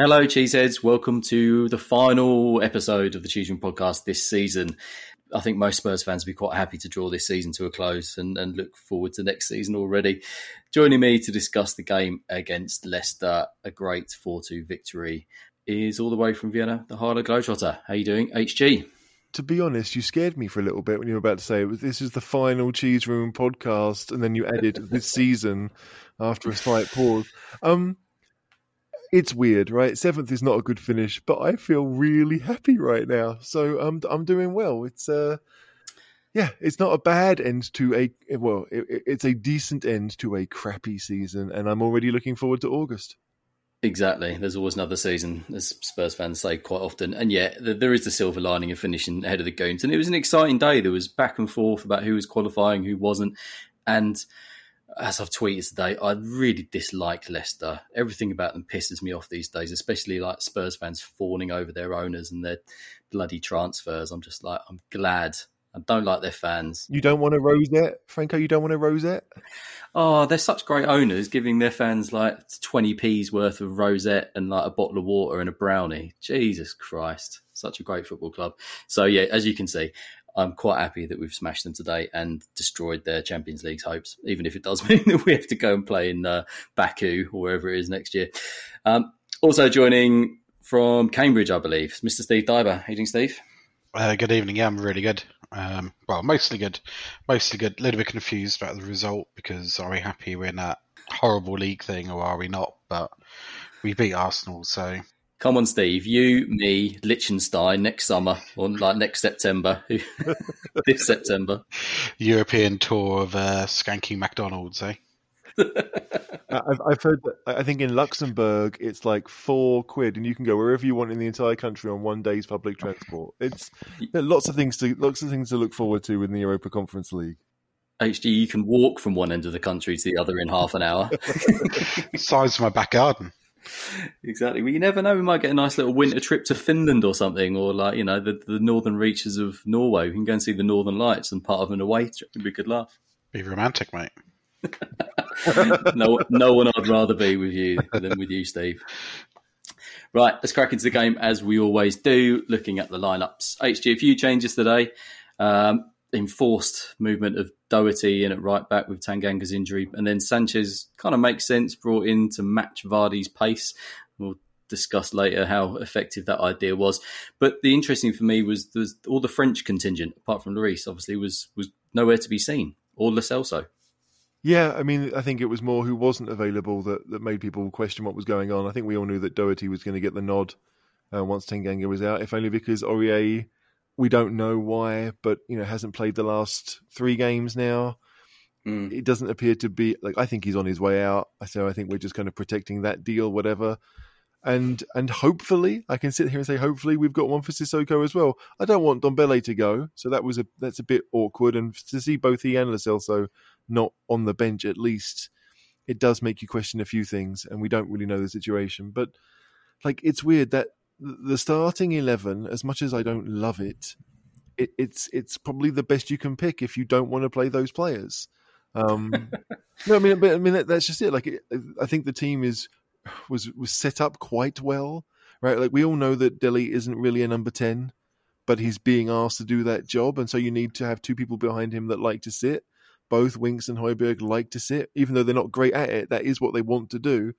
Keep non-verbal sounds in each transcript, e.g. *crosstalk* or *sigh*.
Hello, Cheeseheads. Welcome to the final episode of the Cheese Room podcast this season. I think most Spurs fans will be quite happy to draw this season to a close and, and look forward to next season already. Joining me to discuss the game against Leicester, a great 4 2 victory, is all the way from Vienna, the Harlow Globetrotter. How are you doing, HG? to be honest, you scared me for a little bit when you were about to say this is the final Cheese Room podcast, and then you added this *laughs* season after a slight pause. Um, it's weird, right? Seventh is not a good finish, but I feel really happy right now. So I'm I'm doing well. It's uh yeah, it's not a bad end to a well, it, it's a decent end to a crappy season, and I'm already looking forward to August. Exactly. There's always another season, as Spurs fans say quite often. And yet, there is the silver lining of finishing ahead of the Goons. And it was an exciting day. There was back and forth about who was qualifying, who wasn't. And as I've tweeted today, I really dislike Leicester. Everything about them pisses me off these days, especially like Spurs fans fawning over their owners and their bloody transfers. I'm just like, I'm glad. I don't like their fans. You don't want a rosette, Franco. You don't want a rosette. Oh, they're such great owners, giving their fans like 20p's worth of rosette and like a bottle of water and a brownie. Jesus Christ, such a great football club. So yeah, as you can see, I'm quite happy that we've smashed them today and destroyed their Champions League hopes, even if it does *laughs* mean that we have to go and play in uh, Baku or wherever it is next year. Um, also joining from Cambridge, I believe, Mr. Steve Diver. How you Steve? Uh, good evening. Yeah, I'm really good. Um, well, mostly good. Mostly good. A little bit confused about the result because are we happy we're in that horrible league thing or are we not? But we beat Arsenal, so Come on, Steve. You, me, Liechtenstein next summer or like next September. *laughs* this September. European tour of uh, skanking McDonald's, eh? *laughs* I've, I've heard that. I think in Luxembourg it's like four quid, and you can go wherever you want in the entire country on one day's public transport. It's there lots of things to lots of things to look forward to in the Europa Conference League. HG, you can walk from one end of the country to the other in half an hour. *laughs* Size of my back garden exactly. Well, you never know. We might get a nice little winter trip to Finland or something, or like you know the, the northern reaches of Norway. We can go and see the Northern Lights and part of an away trip. It'd be a good laugh. Be romantic, mate. *laughs* no, no one I'd rather be with you than with you, Steve. Right, let's crack into the game as we always do. Looking at the lineups, HG, a few changes today. Um, enforced movement of Doherty in at right back with Tanganga's injury, and then Sanchez kind of makes sense, brought in to match Vardy's pace. We'll discuss later how effective that idea was. But the interesting for me was, all the French contingent, apart from Lloris, obviously was was nowhere to be seen, or Lo. Yeah, I mean, I think it was more who wasn't available that, that made people question what was going on. I think we all knew that Doherty was going to get the nod uh, once Tanganga was out, if only because Aurier we don't know why, but you know hasn't played the last three games now. Mm. it doesn't appear to be like I think he's on his way out. So I think we're just kind of protecting that deal, whatever. And and hopefully I can sit here and say hopefully we've got one for Sissoko as well. I don't want Dombele to go, so that was a that's a bit awkward. And to see both he and Lo Celso not on the bench at least, it does make you question a few things, and we don't really know the situation. But like it's weird that the starting eleven, as much as I don't love it, it it's it's probably the best you can pick if you don't want to play those players. Um, *laughs* no, I mean, but I mean that, that's just it. Like, it, I think the team is was was set up quite well, right? Like we all know that Dele isn't really a number ten, but he's being asked to do that job, and so you need to have two people behind him that like to sit. Both Winks and Højbjerg like to sit, even though they're not great at it. That is what they want to do.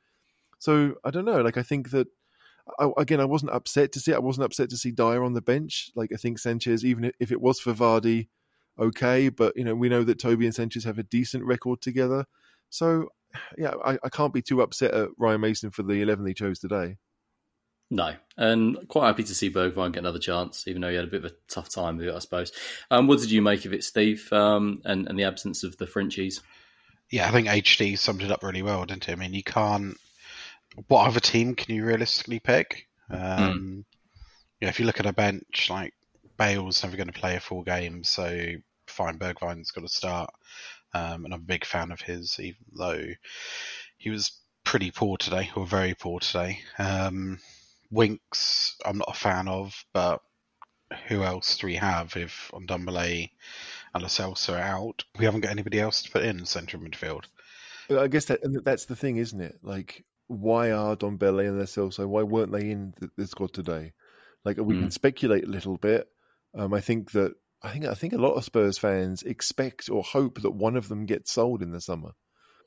So I don't know. Like I think that I, again, I wasn't upset to see. It. I wasn't upset to see Dier on the bench. Like I think Sanchez, even if it was for Vardy, okay, but you know we know that Toby and Sanchez have a decent record together. So yeah, I, I can't be too upset at Ryan Mason for the eleven he chose today. No, and quite happy to see Bergwijn get another chance, even though he had a bit of a tough time with it, I suppose. Um, what did you make of it, Steve, um, and, and the absence of the Frenchies? Yeah, I think HD summed it up really well, didn't he? I mean, you can't. What other team can you realistically pick? Um, Yeah, if you look at a bench, like Bale's never going to play a full game, so fine, Bergwijn's got to start. Um, and I'm a big fan of his, even though he was pretty poor today, or very poor today. Um, Winks, I'm not a fan of, but who else do we have if Ndombele and Lo Celso are out? We haven't got anybody else to put in central midfield. I guess that that's the thing, isn't it? Like, why are Don Dombele and Celso? Why weren't they in the, the squad today? Like, we Mm. can speculate a little bit. Um, I think that I think I think a lot of Spurs fans expect or hope that one of them gets sold in the summer.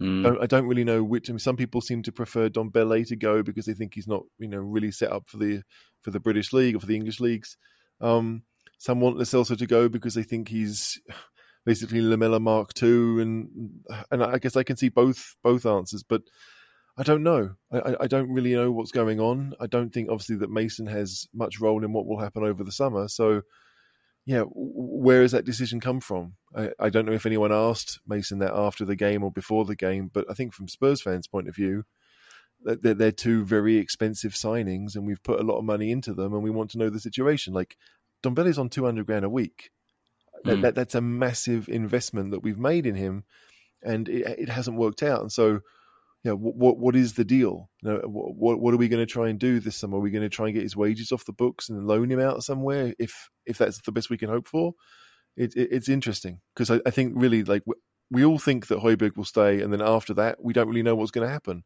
Mm. I don't really know which. I mean, some people seem to prefer Don Bele to go because they think he's not, you know, really set up for the for the British league or for the English leagues. Um, some want Lo Celso to go because they think he's basically Lamela Mark II, and and I guess I can see both both answers, but I don't know. I, I- don't really know what's going on. I don't think obviously that Mason has much role in what will happen over the summer. So yeah, where has that decision come from? I, I don't know if anyone asked Mason that after the game or before the game, but I think from Spurs fans' point of view, that they're, they're two very expensive signings, and we've put a lot of money into them, and we want to know the situation. Like Dombele's on two hundred grand a week. That, Mm. that, that's a massive investment that we've made in him, and it, it hasn't worked out. And so, yeah, what what, what is the deal? You know, what what are we going to try and do this summer? Are we going to try and get his wages off the books and loan him out somewhere? If if that's the best we can hope for, it, it it's interesting because I, I think really like we, we all think that Højbjerg will stay, and then after that, we don't really know what's going to happen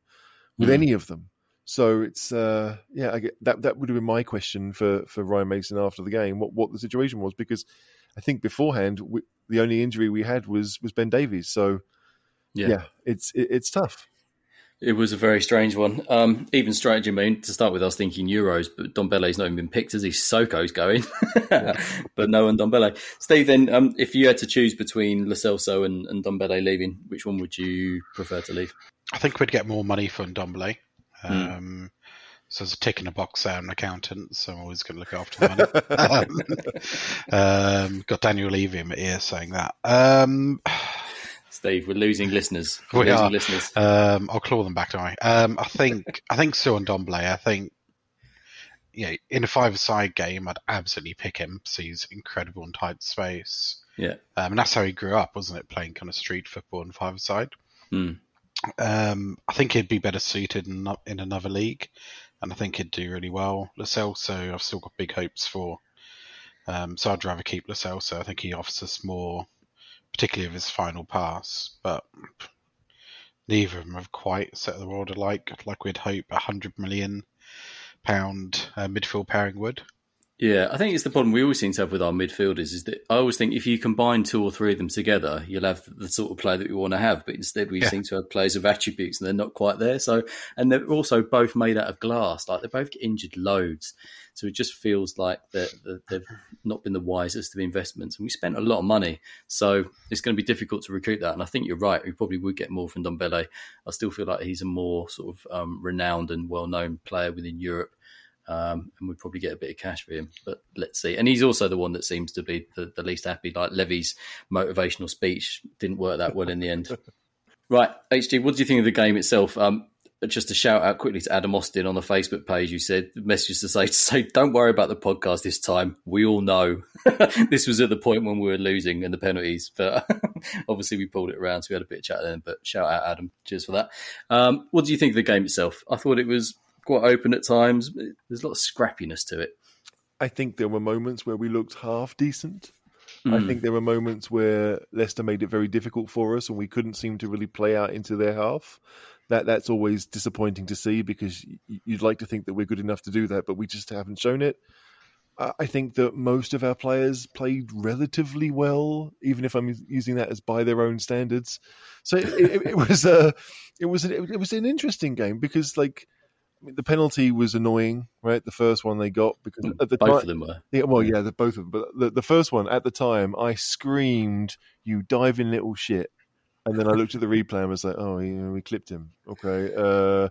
with Mm. any of them. So it's uh, yeah, I get, that that would have been my question for for Ryan Mason after the game, what what the situation was because I think beforehand we, the only injury we had was was Ben Davies. So Yeah. yeah, it's it, it's tough. It was a very strange one. Um, even strategy, I mean, to start with, I was thinking Euros, but Don Dombele's not even been picked as Sissoko's going, *laughs* but no one Dombele. Steve, then, um, if you had to choose between Lo Celso and, and Dombele leaving, which one would you prefer to leave? I think we'd get more money for Ndombele. Um, So it's a tick in a box there, I'm an accountant, so I'm always going to look after the money. *laughs* um, got Daniel Levy in my ear saying that. Um, Steve, we're losing listeners. We're *laughs* we losing are. listeners. Um, I'll claw them back, don't I? Um, I think I think still on Domblay. I think yeah, in a five-side game, I'd absolutely pick him. So he's incredible in tight space. Yeah. Um, and that's how he grew up, wasn't it? Playing kind of street football in five-side. Hmm. Um, I think he'd be better suited in, in another league, and I think he'd do really well. Lo Celso, I've still got big hopes for. Um, so I'd rather keep Lo Celso. I think he offers us more, particularly of his final pass. But neither of them have quite set the world alike, like we'd hope a hundred million pound uh, midfield pairing would. Yeah, I think it's the problem we always seem to have with our midfielders is that I always think if you combine two or three of them together, you'll have the sort of player that we want to have. But instead, we Yeah. seem to have players of attributes and they're not quite there. So, and they're also both made out of glass. Like they both get injured loads. So it just feels like that they've not been the wisest of investments. And we spent a lot of money. So it's going to be difficult to recruit that. And I think you're right. We probably would get more from Dombele. I still feel like he's a more sort of um, renowned and well known player within Europe. Um, and we'd probably get a bit of cash for him. But let's see. And he's also the one that seems to be the, the least happy. Like Levy's motivational speech didn't work that well in the end. *laughs* right, HG, what do you think of the game itself? Um, just a shout out quickly to Adam Austin on the Facebook page. You said messages to say to say, don't worry about the podcast this time. We all know *laughs* this was at the point when we were losing and the penalties, but *laughs* obviously we pulled it around, so we had a bit of chat then. But shout out Adam, cheers for that. Um, what do you think of the game itself? I thought it was quite open at times. There's a lot of scrappiness to it. I think there were moments where we looked half decent. I Mm. think there were moments where Leicester made it very difficult for us, and we couldn't seem to really play out into their half. That that's always disappointing to see because you'd like to think that we're good enough to do that, but we just haven't shown it. I I think that most of our players played relatively well, even if I'm using that as by their own standards. So it, it, it was a, it was a, it was an interesting game because like I mean, the penalty was annoying, right? The first one they got because at the Both time, of them were. yeah, well, yeah, the both of them. But the, the first one at the time, I screamed, "You diving little shit!" And then I looked at the replay and was like, "Oh, yeah, we clipped him." Okay. Uh,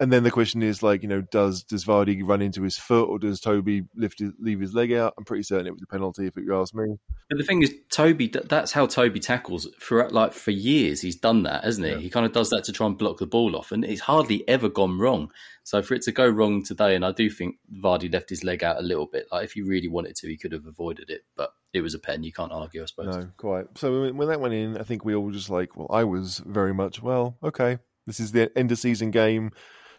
and then the question is like, you know, does does Vardy run into his foot or does Toby lift his, leave his leg out? I'm pretty certain it was a penalty if you ask me. But the thing is, Toby, that's how Toby tackles for like for years. He's done that, hasn't he? Yeah. He kind of does that to try and block the ball off, and it's hardly ever gone wrong. So for it to go wrong today, and I do think Vardy left his leg out a little bit. Like if he really wanted to, he could have avoided it, but it was a pen. You can't argue, I suppose. No, quite. So when- when that went in, I think we all were just like, well, I was very much, well, okay, this is the end of season game.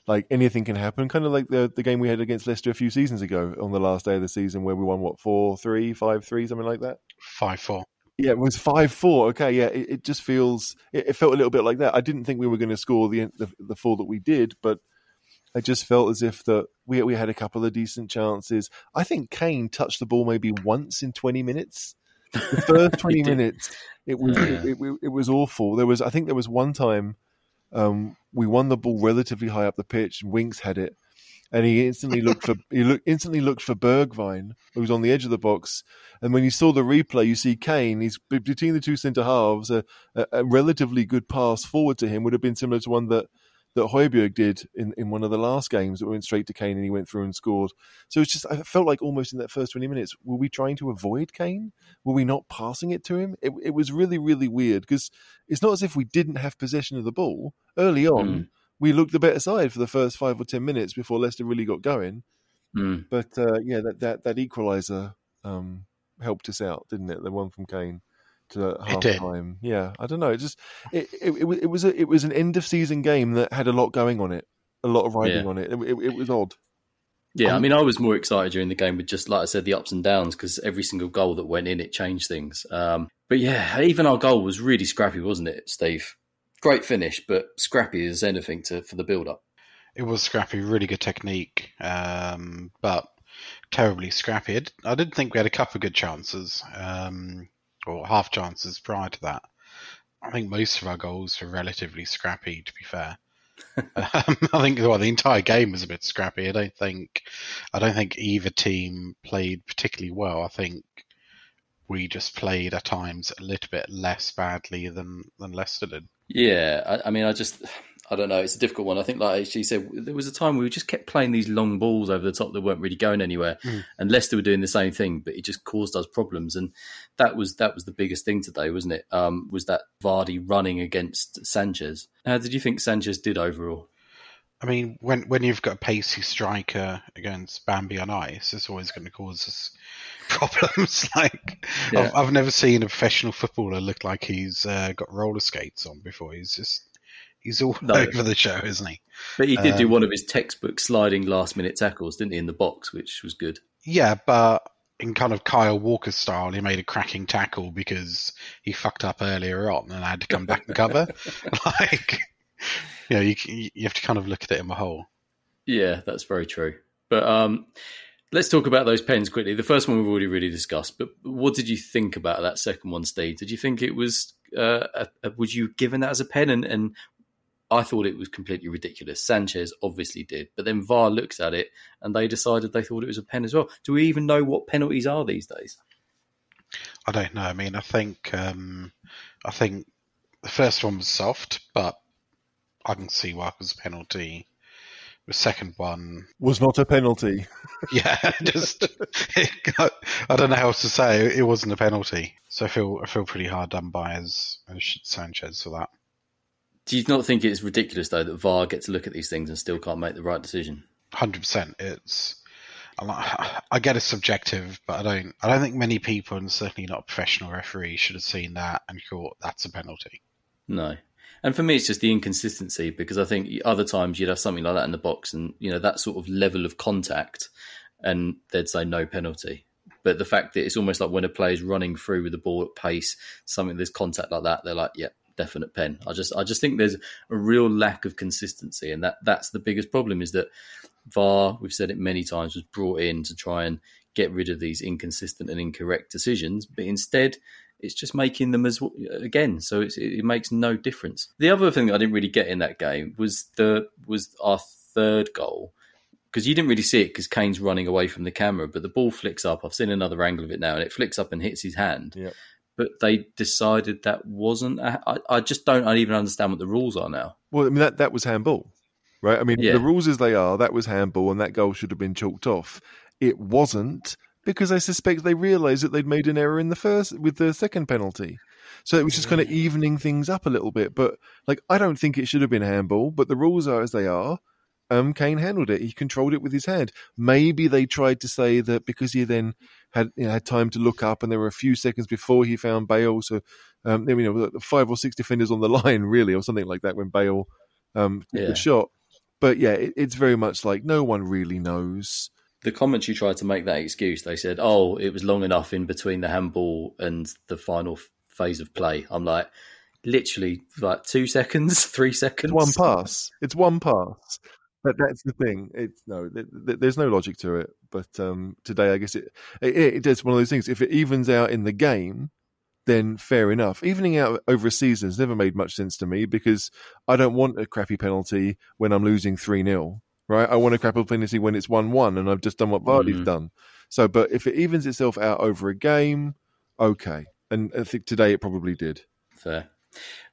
Like anything can happen, kind of like the the game we had against Leicester a few seasons ago on the last day of the season, where we won what four three, five three, something like that. Five four. Yeah, it was five four. Okay, yeah, it, it just feels it, it felt a little bit like that. I didn't think we were going to score the, the the four that we did, but I just felt as if that we we had a couple of decent chances. I think Kane touched the ball maybe once in twenty minutes. The first *laughs* twenty minutes, it was Yeah. it, it, it was awful. There was I think there was one time um, we won the ball relatively high up the pitch, and Winks had it, and he instantly looked for he look, instantly looked for Bergwijn, who was on the edge of the box. And when you saw the replay, you see Kane. He's between the two centre halves. A, a, a relatively good pass forward to him would have been similar to one that that Højbjerg did in, in one of the last games that went straight to Kane and he went through and scored. So it's just I felt like almost in that first twenty minutes, were we trying to avoid Kane? Were we not passing it to him? It, it was really really weird because it's not as if we didn't have possession of the ball early on. Mm. We looked the better side for the first five or ten minutes before Leicester really got going. Mm. But uh, yeah, that that that equaliser um, helped us out, didn't it? The one from Kane to half did. time. Yeah, I don't know. It just it, it, it, was- it was a, it was an end of season game that had a lot going on it, a lot of riding Yeah. on it. It, it. it was odd. Yeah, I mean, I was more excited during the game with just like I said, the ups and downs because every single goal that went in, it changed things. Um, but yeah, even our goal was really scrappy, wasn't it, Steve? Great finish, but scrappy as anything to for the build up. It was scrappy, really good technique, um, but terribly scrappy. I did think we had a couple of good chances, um, or half chances prior to that. I think most of our goals were relatively scrappy, to be fair. *laughs* um, I think well, the entire game was a bit scrappy. I don't think I don't think either team played particularly well. I think we just played at times a little bit less badly than than Leicester did. Yeah, I, I mean, I just, I don't know. It's a difficult one. I think, like she said, there was a time we just kept playing these long balls over the top that weren't really going anywhere, and Leicester were doing the same thing, but it just caused us problems. And that was that was the biggest thing today, wasn't it? Um, was that Vardy running against Sanchez? How did you think Sanchez did overall? I mean, when when you've got a pacey striker against Bambi on ice, it's always going to cause us *laughs* problems. *laughs* like, Yeah. I've, I've never seen a professional footballer look like he's uh, got roller skates on before. He's just he's all No. over the show, isn't he? But he did do Um, one of his textbook sliding last minute tackles, didn't he, in the box, which was good. Yeah, but in kind of Kyle Walker style, he made a cracking tackle because he fucked up earlier on and had to come back and cover. *laughs* *laughs* like, you know, you you have to kind of look at it in the whole. Yeah, that's very true. But um, let's talk about those pens quickly. The first one we've already really discussed, but what did you think about that second one, Steve? Did you think it was? Uh, a, a, would you given that as a pen? And, and I thought it was completely ridiculous. Sanchez obviously did, but then VAR looked at it and they decided they thought it was a pen as well. Do we even know what penalties are these days? I don't know. I mean, I think um, I think the first one was soft, but I can see why it was a penalty. The second one, Was not a penalty. *laughs* yeah, *laughs* just got, I don't know how else to say. It, it wasn't a penalty, so I feel I feel pretty hard done by as, as Sanchez for that. Do you not think it's ridiculous though that VAR get to look at these things and still can't make the right decision? Hundred percent. It's I get it's subjective, but I don't I don't think many people, and certainly not a professional referee, should have seen that and thought that's a penalty. No. And for me, it's just the inconsistency because I think other times you'd have something like that in the box and, you know, that sort of level of contact and they'd say no penalty. But the fact that it's almost like when a player's running through with the ball at pace, something there's contact like that, they're like, yeah, definite pen. I just, I just think there's a real lack of consistency, and that that's the biggest problem. Is that VAR, we've said it many times, was brought in to try and get rid of these inconsistent and incorrect decisions, but instead it's just making them as again. So it makes no difference. The other thing that I didn't really get in that game was the was our third goal because you didn't really see it because Kane's running away from the camera, but the ball flicks up. I've seen another angle of it now, and it flicks up and hits his hand. Yeah. But they decided that wasn't. a- I, I just don't I even understand what the rules are now. Well, I mean that that was handball, right? I mean Yeah. the rules as they are, that was handball, and that goal should have been chalked off. It wasn't because I suspect they realised that they'd made an error in the first with the second penalty. So it was just kind of evening things up a little bit. But like, I don't think it should have been handball. But the rules are as they are. Um, Kane handled it. He controlled it with his hand. Maybe they tried to say that because he then had you know, had time to look up, and there were a few seconds before he found Bale. So um, you know, five or six defenders on the *laughs* line, really, or something like that when Bale um, Yeah. the shot. But yeah, it, it's very much like no one really knows. The commentary tried to make that excuse. They said, "Oh, it was long enough in between the handball and the final f- phase of play." I'm like, literally, like two seconds, *laughs* three seconds. It's one pass. It's one pass. But that's the thing. It's no, th- th- there's no logic to it. But um, today, I guess it, it it is one of those things. If it evens out in the game, then fair enough. Evening out over a season has never made much sense to me because I don't want a crappy penalty when I'm losing three 0 Right? I want a crappy penalty when it's one one, and I've just done what Vardy's Mhm. done. So, but if it evens itself out over a game, okay. And I think today it probably did. Fair.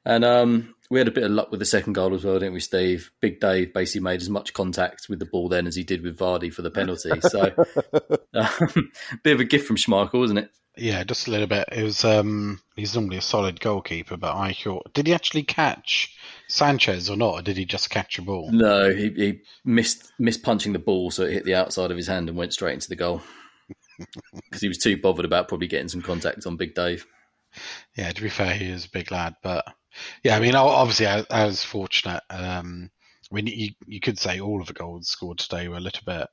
And um, we had a bit of luck with the second goal as well, didn't we, Steve? Big Dave basically made as much contact with the ball then as he did with Vardy for the penalty. So, *laughs* um, bit of a gift from Schmeichel, wasn't it? Yeah, just a little bit. It was um he's normally a solid goalkeeper, but I thought did he actually catch Sanchez or not, or did he just catch a ball? No, he, he missed missed punching the ball, so it hit the outside of his hand and went straight into the goal. *laughs* Because he was too bothered about probably getting some contact on Big Dave. Yeah, to be fair, he is a big lad, but yeah, I mean, obviously, I, I was fortunate. Um, I mean, you you could say all of the goals scored today were a little bit,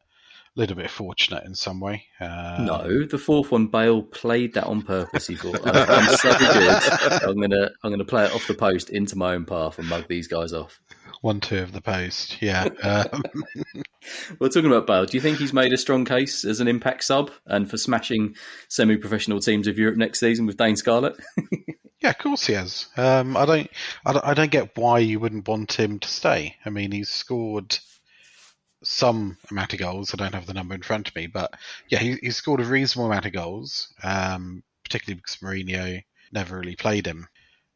little bit fortunate in some way. Um, No, the fourth one, Bale played that on purpose. He thought, "I'm, I'm so good. I'm gonna, I'm gonna play it off the post into my own path and mug these guys off." one two of the post. Yeah, *laughs* um, Well, talking about Bale, do you think he's made a strong case as an impact sub and for smashing semi-professional teams of Europe next season with Dane Scarlett? *laughs* yeah, of course he has. Um, I don't, I don't, I don't get why you wouldn't want him to stay. I mean, he's scored some amount of goals. I don't have the number in front of me, but yeah, he, he's scored a reasonable amount of goals. Um, particularly because Mourinho never really played him.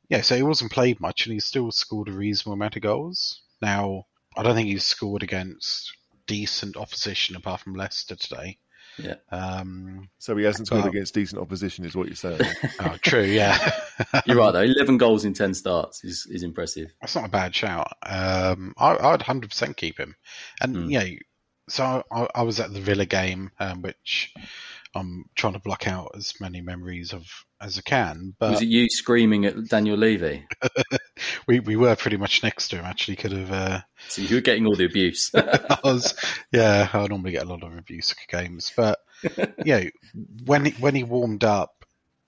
Yeah, so he wasn't played much, and he still scored a reasonable amount of goals. Now, I don't think he's scored against decent opposition apart from Leicester today. Yeah. Um, So he hasn't scored Well- against decent opposition, is what you're saying. *laughs* oh, true, yeah. *laughs* You're right though. Eleven goals in ten starts is is impressive. That's not a bad shout. Um, I, I'd hundred percent keep him, and you know, so I, I was at the Villa game, um, which I'm trying to block out as many memories of as I can. But Was it you screaming at Daniel Levy? *laughs* we we were pretty much next to him. Actually, could have. Uh, So you were getting all the abuse. *laughs* I was, yeah, I normally get a lot of abuse games, but *laughs* you know, when he, when he warmed up,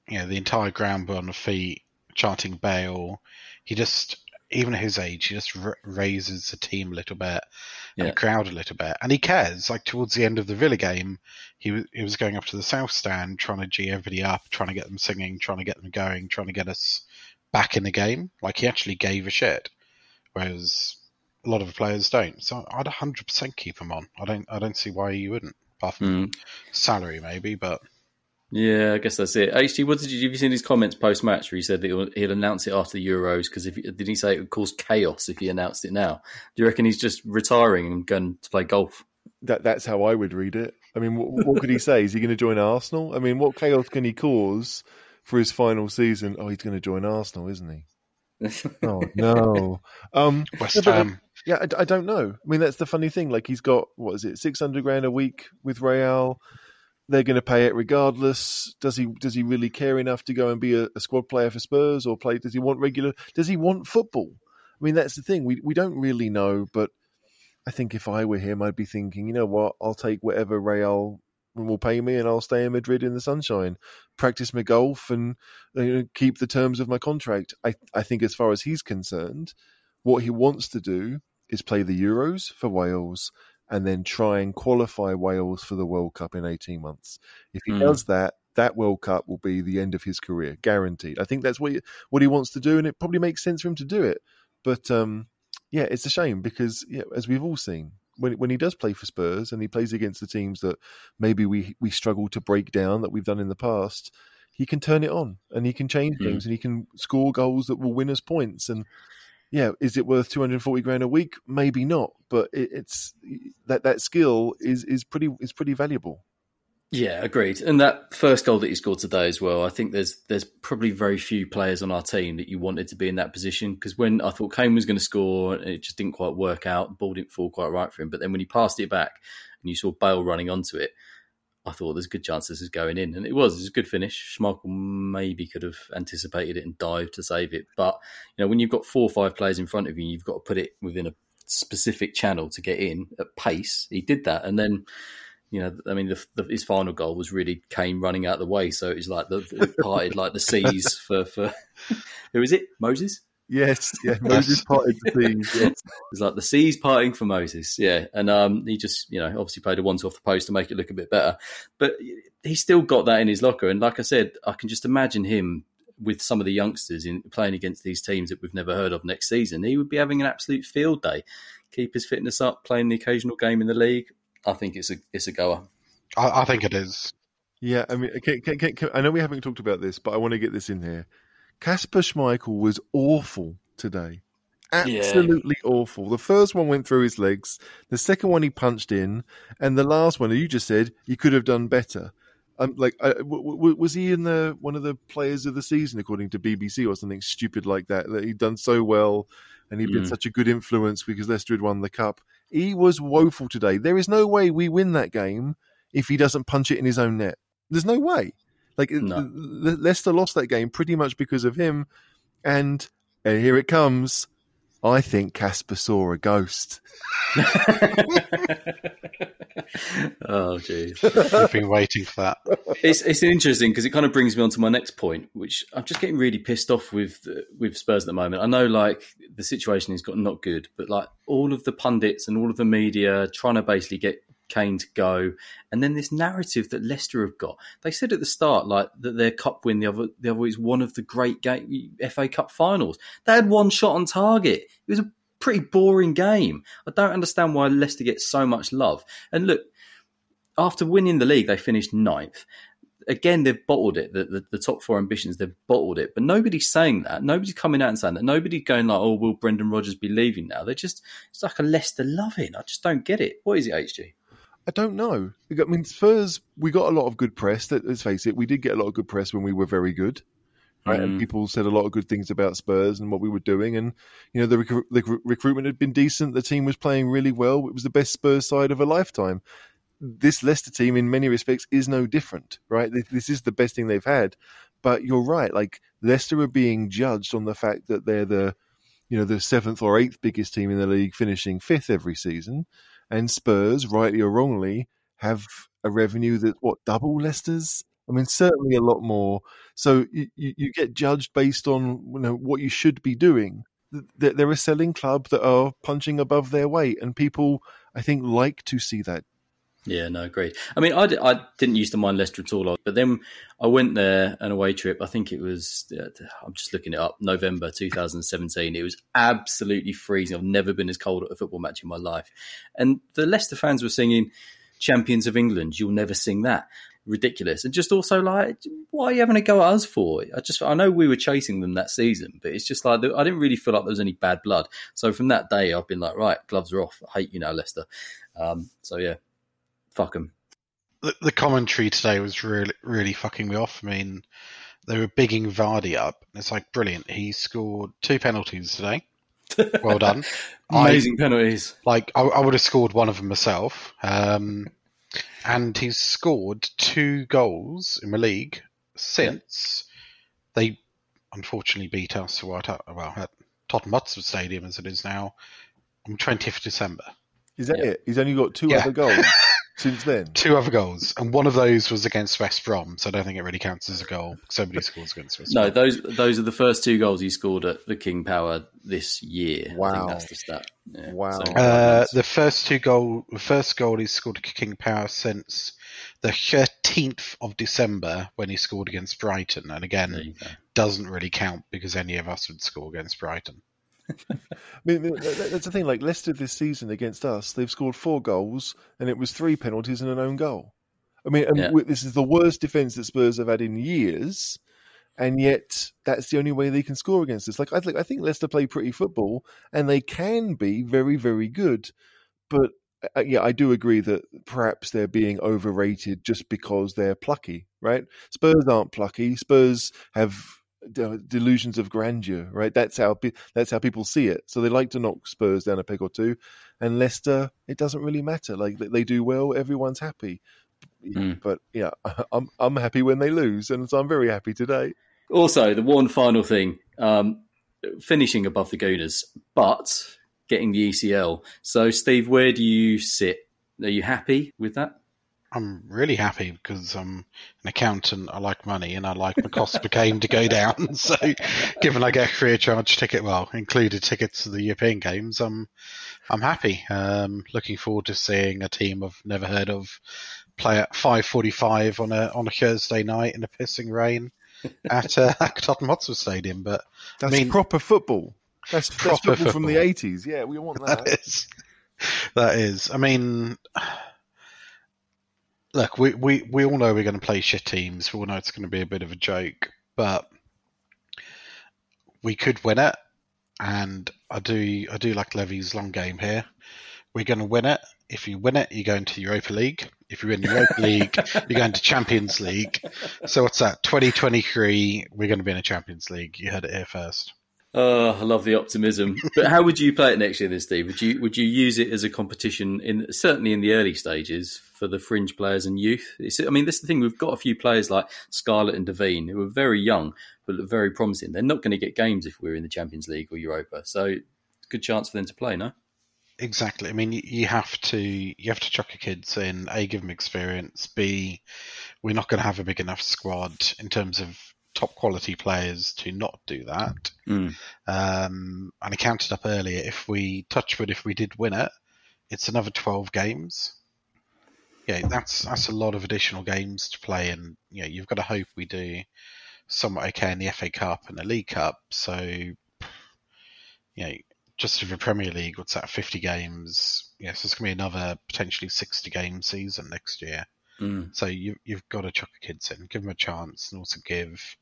you know, the entire ground were on the feet, chanting Bale. He just, even at his age, he just r- raises the team a little bit Yeah. the crowd a little bit, and he cares. Like towards the end of the Villa game, he was he was going up to the south stand, trying to g everybody up, trying to get them singing, trying to get them going, trying to get us back in the game. Like he actually gave a shit, whereas a lot of the players don't. So I'd 100% keep him on. I don't I don't see why you wouldn't, apart from Mm. salary maybe, but Yeah, I guess that's it. HG, what did you have you seen his comments post match where he said that he'll, he'll announce it after the Euros because if did he say it would cause chaos if he announced it now? Do you reckon he's just retiring and going to play golf? That that's how I would read it. I mean, what, what could he say? Is he going to join Arsenal? I mean, what chaos can he cause for his final season? Oh, he's going to join Arsenal, isn't he? *laughs* oh no. Um, West Ham. Yeah, I, I don't know. I mean, that's the funny thing. Like, he's got what is it, six hundred grand a week with Real. They're going to pay it regardless. Does he? Does he really care enough to go and be a, a squad player for Spurs or play? Does he want regular? Does he want football? I mean, that's the thing. We we don't really know. But I think if I were him, I'd be thinking, you know what? I'll take whatever Real will pay me, and I'll stay in Madrid in the sunshine, practice my golf, and you know, keep the terms of my contract. I I think as far as he's concerned, what he wants to do is play the Euros for Wales and then try and qualify Wales for the World Cup in 18 months. If he Mm. does that, that World Cup will be the end of his career, guaranteed. I think that's what he, what he wants to do, and it probably makes sense for him to do it. But um, yeah, it's a shame because yeah, as we've all seen, when when he does play for Spurs and he plays against the teams that maybe we we struggle to break down that we've done in the past, he can turn it on and he can change Mm. games and he can score goals that will win us points and yeah, is it worth two hundred forty grand a week? Maybe not, but it, it's that that skill is is pretty is pretty valuable. Yeah, agreed. And that first goal that he scored today as well, I think there's there's probably very few players on our team that you wanted to be in that position because when I thought Kane was going to score, it just didn't quite work out. The ball didn't fall quite right for him. But then when he passed it back and you saw Bale running onto it, I thought there's a good chance this is going in, and it was. It was a good finish. Schmeichel maybe could have anticipated it and dived to save it, but you know when you've got four or five players in front of you, you've got to put it within a specific channel to get in at pace. He did that, and then you know, I mean, the, the, his final goal was really Kane running out of the way, so it was like the it parted like the seas *laughs* for for who is it? Moses. Yes, yeah, *laughs* Moses parted the seas. Yes. It's like the seas parting for Moses, yeah. And um, he just, you know, obviously played a once off the post to make it look a bit better, but he still got that in his locker. And like I said, I can just imagine him with some of the youngsters in playing against these teams that we've never heard of next season. He would be having an absolute field day. Keep his fitness up, playing the occasional game in the league. I think it's a it's a goer. I, I think it is. Yeah, I mean, can, can, can, can- I know we haven't talked about this, but I want to get this in here. Kasper Schmeichel was awful today. Absolutely awful. The first one went through his legs. The second one he punched in, and the last one, you just said he could have done better. Um, like, uh, w- w- was he in the one of the players of the season according to BBC or something stupid like that? That he'd done so well, and he'd been Mm. such a good influence because Leicester had won the cup. He was woeful today. There is no way we win that game if he doesn't punch it in his own net. There's no way. Like No. Le- Leicester lost that game pretty much because of him, and, and here it comes. I think Casper saw a ghost. *laughs* oh, jeez. *laughs* I've been waiting for that. it's it's interesting because it kind of brings me on to my next point, which I'm just getting really pissed off with uh, with Spurs at the moment. I know like the situation has got not good, but like all of the pundits and all of the media trying to basically get Kane to go, and then this narrative that Leicester have got. They said at the start like that their cup win the other the other is one of the great game, FA Cup finals. They had one shot on target. It was a pretty boring game. I don't understand why Leicester gets so much love. And look, after winning the league, they finished ninth. Again, they've bottled it. The, the, the top four ambitions, they've bottled it. But nobody's saying that. Nobody's coming out and saying that. Nobody's going like, "Oh, will Brendan Rodgers be leaving now?" They're just it's like a Leicester loving. I just don't get it. What is it, HG? I don't know. I mean, Spurs, we got a lot of good press. let- Let's face it, we did get a lot of good press when we were very good. Right? And Mm. people said a lot of good things about Spurs and what we were doing. And, you know, the, recru- the recru- recruitment had been decent. The team was playing really well. It was the best Spurs side of a lifetime. This Leicester team, in many respects, is no different, right? This, this is the best thing they've had. But you're right. Like, Leicester are being judged on the fact that they're the, you know, the seventh or eighth biggest team in the league, finishing fifth every season and Spurs, rightly or wrongly, have a revenue that what double Leicester's. I mean, certainly a lot more. So you, you, get judged based on you know what you should be doing. They're a selling club that are punching above their weight, and people, I think, like to see that. Yeah, no, agreed. I mean, I, I didn't used to mind Leicester at all, but then I went there an away trip. I think it was, uh, I'm just looking it up, November 2017. It was absolutely freezing. I've never been as cold at a football match in my life. And the Leicester fans were singing Champions of England, you'll never sing that. ridiculous. And just also like, why are you having a go at us for? I just I know we were chasing them that season, but it's just like I didn't really feel like there was any bad blood. So from that day, I've been like, right, gloves are off. I hate you now, Leicester. Um, so yeah, fuck them. The, the commentary today was really really fucking me off. I mean, they were bigging Vardy up. It's like brilliant. He scored two penalties today. Well done. *laughs* Amazing penalties. Like I, I would have scored one of them myself. Um, and he's scored two goals in the league since they unfortunately beat us well at Tottenham Hotspur Stadium as it is now on 20th December. Is that Yeah. it? He's only got two Yeah. other goals *laughs* since then. Two other goals, and one of those was against West Brom, so I don't think it really counts as a goal. So many scores against West Brom. No, Brom. those those are the first two goals he scored at the King Power this year. I Wow. think that's the stat. Yeah. Wow. Uh, the first two goal, the first goal he scored at King Power since the 13th of December when he scored against Brighton, and again doesn't really count because any of us would score against Brighton. *laughs* I mean, that- that- that's the thing. Like Leicester this season against us, they've scored four goals, and it was three penalties and an own goal. I mean, and Yeah. this is the worst defense that Spurs have had in years, and yet that's the only way they can score against us. Like I think, I think Leicester play pretty football, and they can be very, very good. But uh, yeah, I do agree that perhaps they're being overrated just because they're plucky, right? Spurs aren't plucky. Spurs have delusions of grandeur, right? That's how pe- that's how people see it. So they like to knock Spurs down a peg or two, and Leicester, it doesn't really matter. Like they- they do well, everyone's happy. Mm. But yeah, *laughs* I'm I'm happy when they lose, and so I'm very happy today. Also, the one final thing, um, finishing above the Gooners, but getting the ECL. So, Steve, where do you sit? Are you happy with that? I'm really happy because I'm an accountant. I like money and I like my cost per game to go down. *laughs* So, given I get a free of charge ticket, well, included tickets to the European games, I'm I'm happy. Um, looking forward to seeing a team I've never heard of play at 5:45 on a on a Thursday night in a pissing rain *laughs* at uh, *laughs* Tottenham Hotspur Stadium. But That's I mean, proper football. That's, that's Proper football, from the 80s. Yeah, we want that that. is that is. I mean, look, we we we all know we're going to play shit teams. We all know it's going to be a bit of a joke, but we could win it. And I do I do like Levy's long game here. We're going to win it. If you win it, you go into Europa League. If you win the Europa League, you go into Champions League. So what's that? 2023, we're going to be in a Champions League. You heard it here first. Oh, I love the optimism. *laughs* but how would you play it next year, then, Steve? Would you would you use it as a competition in certainly in the early stages for the fringe players and youth? It's, I mean, this is the thing. We've got a few players like Scarlett and Devine who are very young but look very promising. They're not going to get games if we're in the Champions League or Europa, so good chance for them to play. No, Exactly. I mean, you- you have to you have to chuck your kids in. A, give them experience. B, we're not going to have a big enough squad in terms of top quality players to not do that. Mm. Um, and I counted up earlier. If we touch wood, if we did win it, it's another twelve games. Yeah, that's that's a lot of additional games to play, and you know, you've got to hope we do somewhat okay in the FA Cup and the League Cup. So, you know, just for the Premier League, what's that? Fifty games. Yes, it's going to be another potentially sixty game season next year. Mm. So you you've got to chuck the kids in, give them a chance, and also give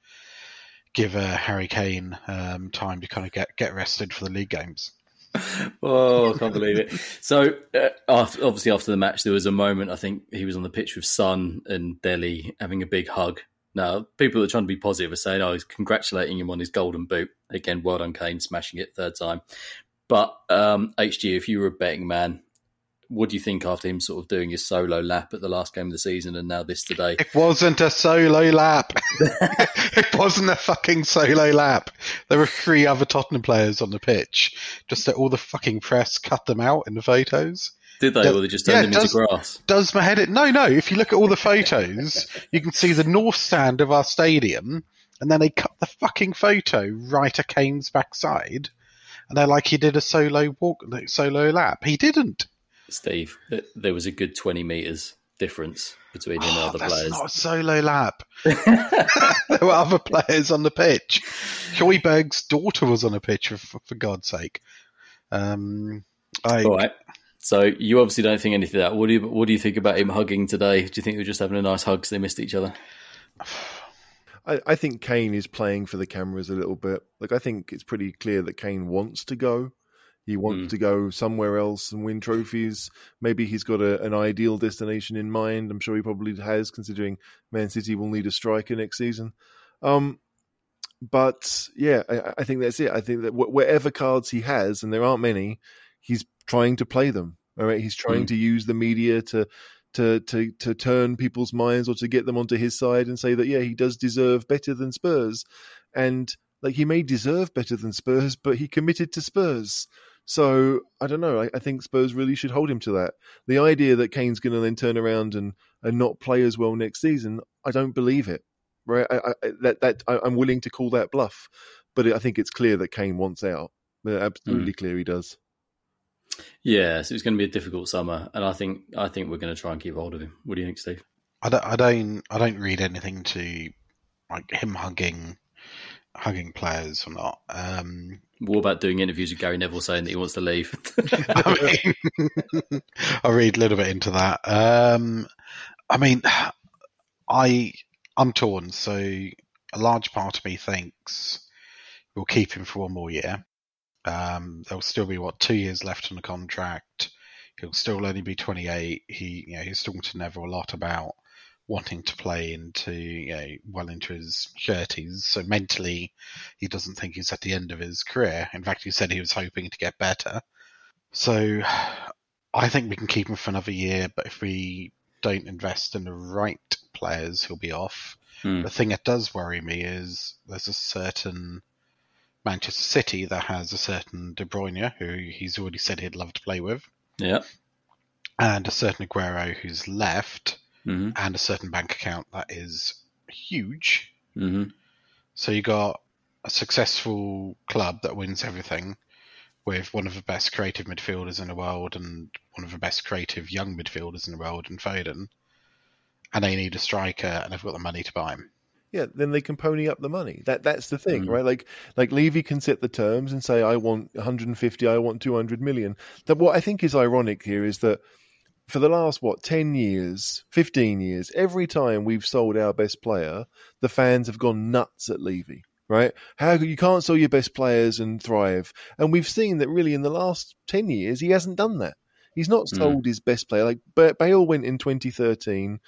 give uh, Harry Kane um, time to kind of get get rested for the league games. *laughs* Oh, I can't believe it. So, uh, after, obviously, after the match, there was a moment. I think he was on the pitch with Son and Dele having a big hug. Now, people that are trying to be positive are saying, "Oh, he's congratulating him on his golden boot." Again, well done, Kane, smashing it third time. But um, HG, if you were a betting man, what do you think after him sort of doing his solo lap at the last game of the season and now this today? It wasn't a solo lap. *laughs* it wasn't a fucking solo lap. There were three other Tottenham players on the pitch. Just that all the fucking press cut them out in the photos. Did they, Yeah, or they just yeah, turned him into does- grass? Does my head in? No, no. If you look at all the photos, you can see the north stand of our stadium, and then they cut the fucking photo right at Kane's backside, and they're like he did a solo walk, solo lap. He didn't. Steve, th- there was a good twenty meters difference between him and Oh, other that's players. not a solo lap. *laughs* *laughs* there were other players on the pitch. Højbjerg's daughter was on a pitch, for, for God's sake. Um, I, All right. So you obviously don't think anything of that. What do you What do you think about him hugging today? Do you think they were just having a nice hug because they missed each other? *sighs* I, I think Kane is playing for the cameras a little bit. Like I think it's pretty clear that Kane wants to go. He wants Mm. to go somewhere else and win trophies. Maybe he's got a, an ideal destination in mind. I'm sure he probably has, considering Man City will need a striker next season. Um, but yeah, I, I think that's it. I think that wh- whatever cards he has, and there aren't many, he's trying to play them. All right, he's trying Mm. to use the media to to to to turn people's minds or to get them onto his side and say that yeah, he does deserve better than Spurs, and like he may deserve better than Spurs, but he committed to Spurs. So I don't know. I, I think Spurs really should hold him to that. The idea that Kane's going to then turn around and, and not play as well next season, I don't believe it. Right? I, I, that that I, I'm willing to call that bluff, but I think it's clear that Kane wants out. Absolutely mm. clear he does. Yeah, so it's going to be a difficult summer, and I think I think we're going to try and keep hold of him. What do you think, Steve? I don't, I don't, I don't read anything to like him hugging, hugging players or not. Um, What about doing interviews with Gary Neville saying that he wants to leave? *laughs* I mean, *laughs* I read a little bit into that. Um, I mean, I I'm torn. So a large part of me thinks we'll keep him for one more year. Um, there'll still be what two years left on the contract. He'll still only be 28. He, you know, he's talking to Neville a lot about wanting to play into, you know, well into his 30s. So mentally, he doesn't think he's at the end of his career. In fact, he said he was hoping to get better. So I think we can keep him for another year, but if we don't invest in the right players, he'll be off. Hmm. The thing that does worry me is there's a certain Manchester City that has a certain De Bruyne, who he's already said he'd love to play with, yeah. and a certain Aguero who's left, hmm and a certain bank account that is huge. hmm So you got a successful club that wins everything with one of the best creative midfielders in the world and one of the best creative young midfielders in the world in Foden. And they need a striker and they've got the money to buy him. Yeah, then they can pony up the money. That that's the thing, Mm. right? Like like Levy can set the terms and say I want 150, I want 200 million. That what I think is ironic here is that for the last what 10 years, 15 years, every time we've sold our best player, the fans have gone nuts at Levy. Right? How you can't sell your best players and thrive. And we've seen that really in the last 10 years he hasn't done that. He's not Mm. sold his best player. Like Ba- Bale went in 2013,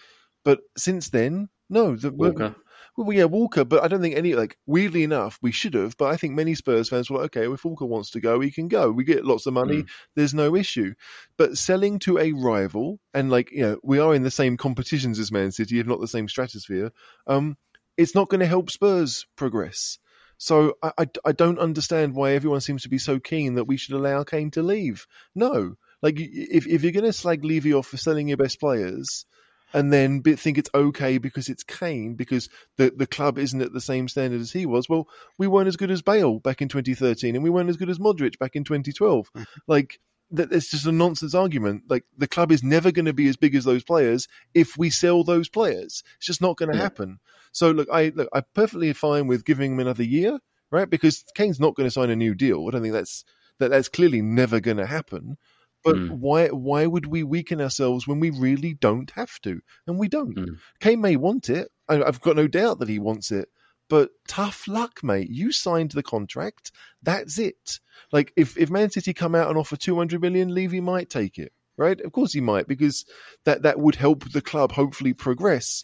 but since then, no. The, Walker. Well, yeah, Walker, but I don't think any like weirdly enough we should have. But I think many Spurs fans were like, okay, if Walker wants to go, he can go. We get lots of money. Mm. There's no issue. But selling to a rival and like you know we are in the same competitions as Man City, if not the same stratosphere. Um, it's not going to help Spurs progress. So I, I, I don't understand why everyone seems to be so keen that we should allow Kane to leave. No, like if if you're going to slag Levy off for selling your best players, and then be, think it's okay because it's Kane because the the club isn't at the same standard as he was. Well, we weren't as good as Bale back in 2013, and we weren't as good as Modric back in 2012. Mm-hmm. Like that, it's just a nonsense argument. Like the club is never going to be as big as those players if we sell those players. It's just not going to Yeah. happen. So look, I look, I'm perfectly fine with giving him another year, right? Because Kane's not going to sign a new deal. I don't think that's that that's clearly never going to happen. But Mm. why why would we weaken ourselves when we really don't have to? And we don't. Mm. Kane may want it. I, I've got no doubt that he wants it. But tough luck, mate. You signed the contract. That's it. Like if if Man City come out and offer 200 million, Levy might take it, right? Of course he might because that that would help the club hopefully progress.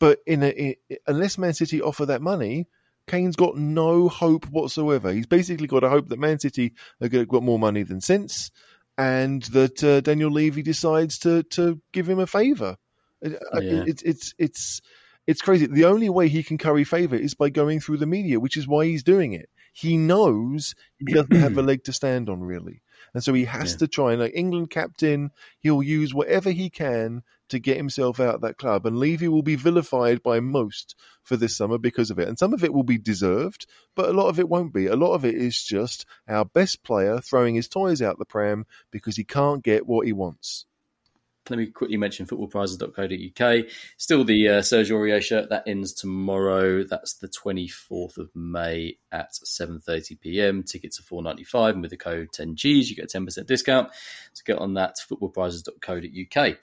But in a, in, unless Man City offer that money, Kane's got no hope whatsoever. He's basically got a hope that Man City to got more money than sense, and that uh, Daniel Levy decides to to give him a favour. It- uh, Yeah. It's it's it's it's crazy. The only way he can curry favour is by going through the media, which is why he's doing it. He knows he doesn't have a leg to stand on, really, and so he has Yeah. to try. And like England captain, he'll use whatever he can to get himself out of that club. And Levy will be vilified by most for this summer because of it. And some of it will be deserved, but a lot of it won't be. A lot of it is just our best player throwing his toys out the pram because he can't get what he wants. let me quickly mention footballprizes.co.uk. Still the uh, Serge Aurier shirt that ends tomorrow. That's the 24th of May at 7:30 p.m. Tickets are 4.95, and with the code 10Gs you get a 10% discount. So get on that footballprizes.co.uk.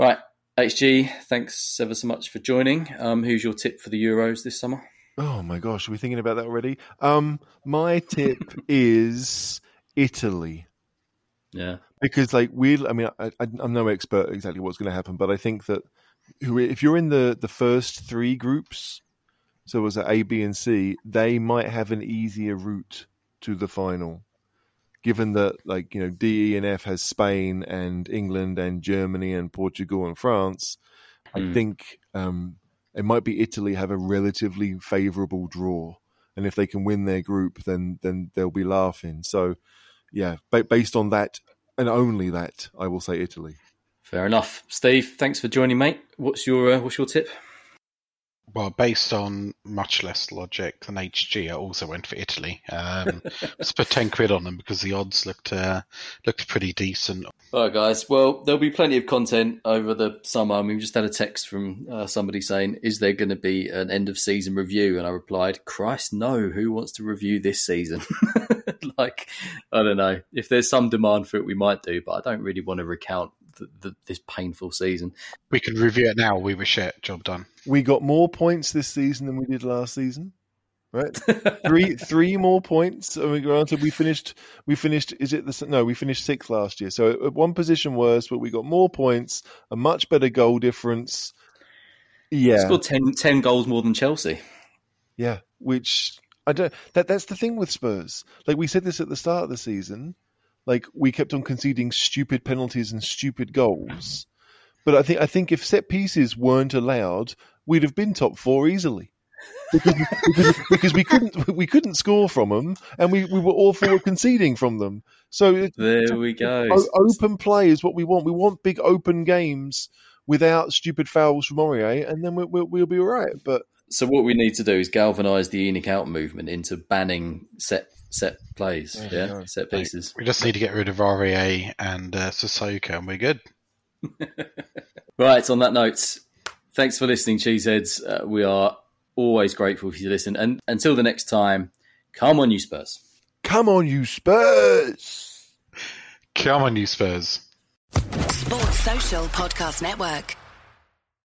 Right, HG, thanks ever so much for joining. Um, who's your tip for the Euros this summer? Oh my gosh, are we thinking about that already? Um, my tip *laughs* is Italy. Yeah, because like we, I mean, I, am no expert exactly what's going to happen, but I think that if you're in the the first three groups, so it was A, B, and C, they might have an easier route to the final, given that like you know D, E, and F has Spain and England and Germany and Portugal and France. Mm. I hmm. think um, it might be Italy have a relatively favourable draw, and if they can win their group, then then they'll be laughing. So yeah, based on that and only that, I will say Italy. Fair enough, Steve. Thanks for joining, mate. What's your uh, what's your tip? Well, based on much less logic than HG, I also went for Italy. Um, *laughs* put ten quid on them because the odds looked uh, looked pretty decent. All right, guys. Well, there'll be plenty of content over the summer. I mean, we just had a text from uh, somebody saying, "Is there going to be an end of season review?" And I replied, "Christ, no! Who wants to review this season?" *laughs* like, I don't know. If there's some demand for it, we might do, but I don't really want to recount the, the, this painful season. We can review it now. We were shit. Job done. We got more points this season than we did last season. Right, *laughs* three three more points. I mean, granted, we finished. We finished. Is it the no? We finished sixth last year, so one position worse, but we got more points, a much better goal difference. Yeah, scored 10, 10 goals more than Chelsea. Yeah, which I don't. That that's the thing with Spurs. Like we said this at the start of the season. Like we kept on conceding stupid penalties and stupid goals. But I think I think if set pieces weren't allowed, we'd have been top four easily. Because, *laughs* because, because, we couldn't we couldn't score from them, and we, we were all for conceding from them. So there we go. Open play is what we want. We want big open games without stupid fouls from Aurier, and then we, will we'll be all right. But so what we need to do is galvanise the ENIC out movement into banning set set plays, yeah, yeah? set pieces. We just need to get rid of Aurier and uh, Sissoko, and we're good. *laughs* right. On that note, thanks for listening, cheeseheads. Uh, we are always grateful for you to listen, and until the next time, come on, you Spurs. Come on, you Spurs. Come on, you Spurs. Sports Social Podcast Network.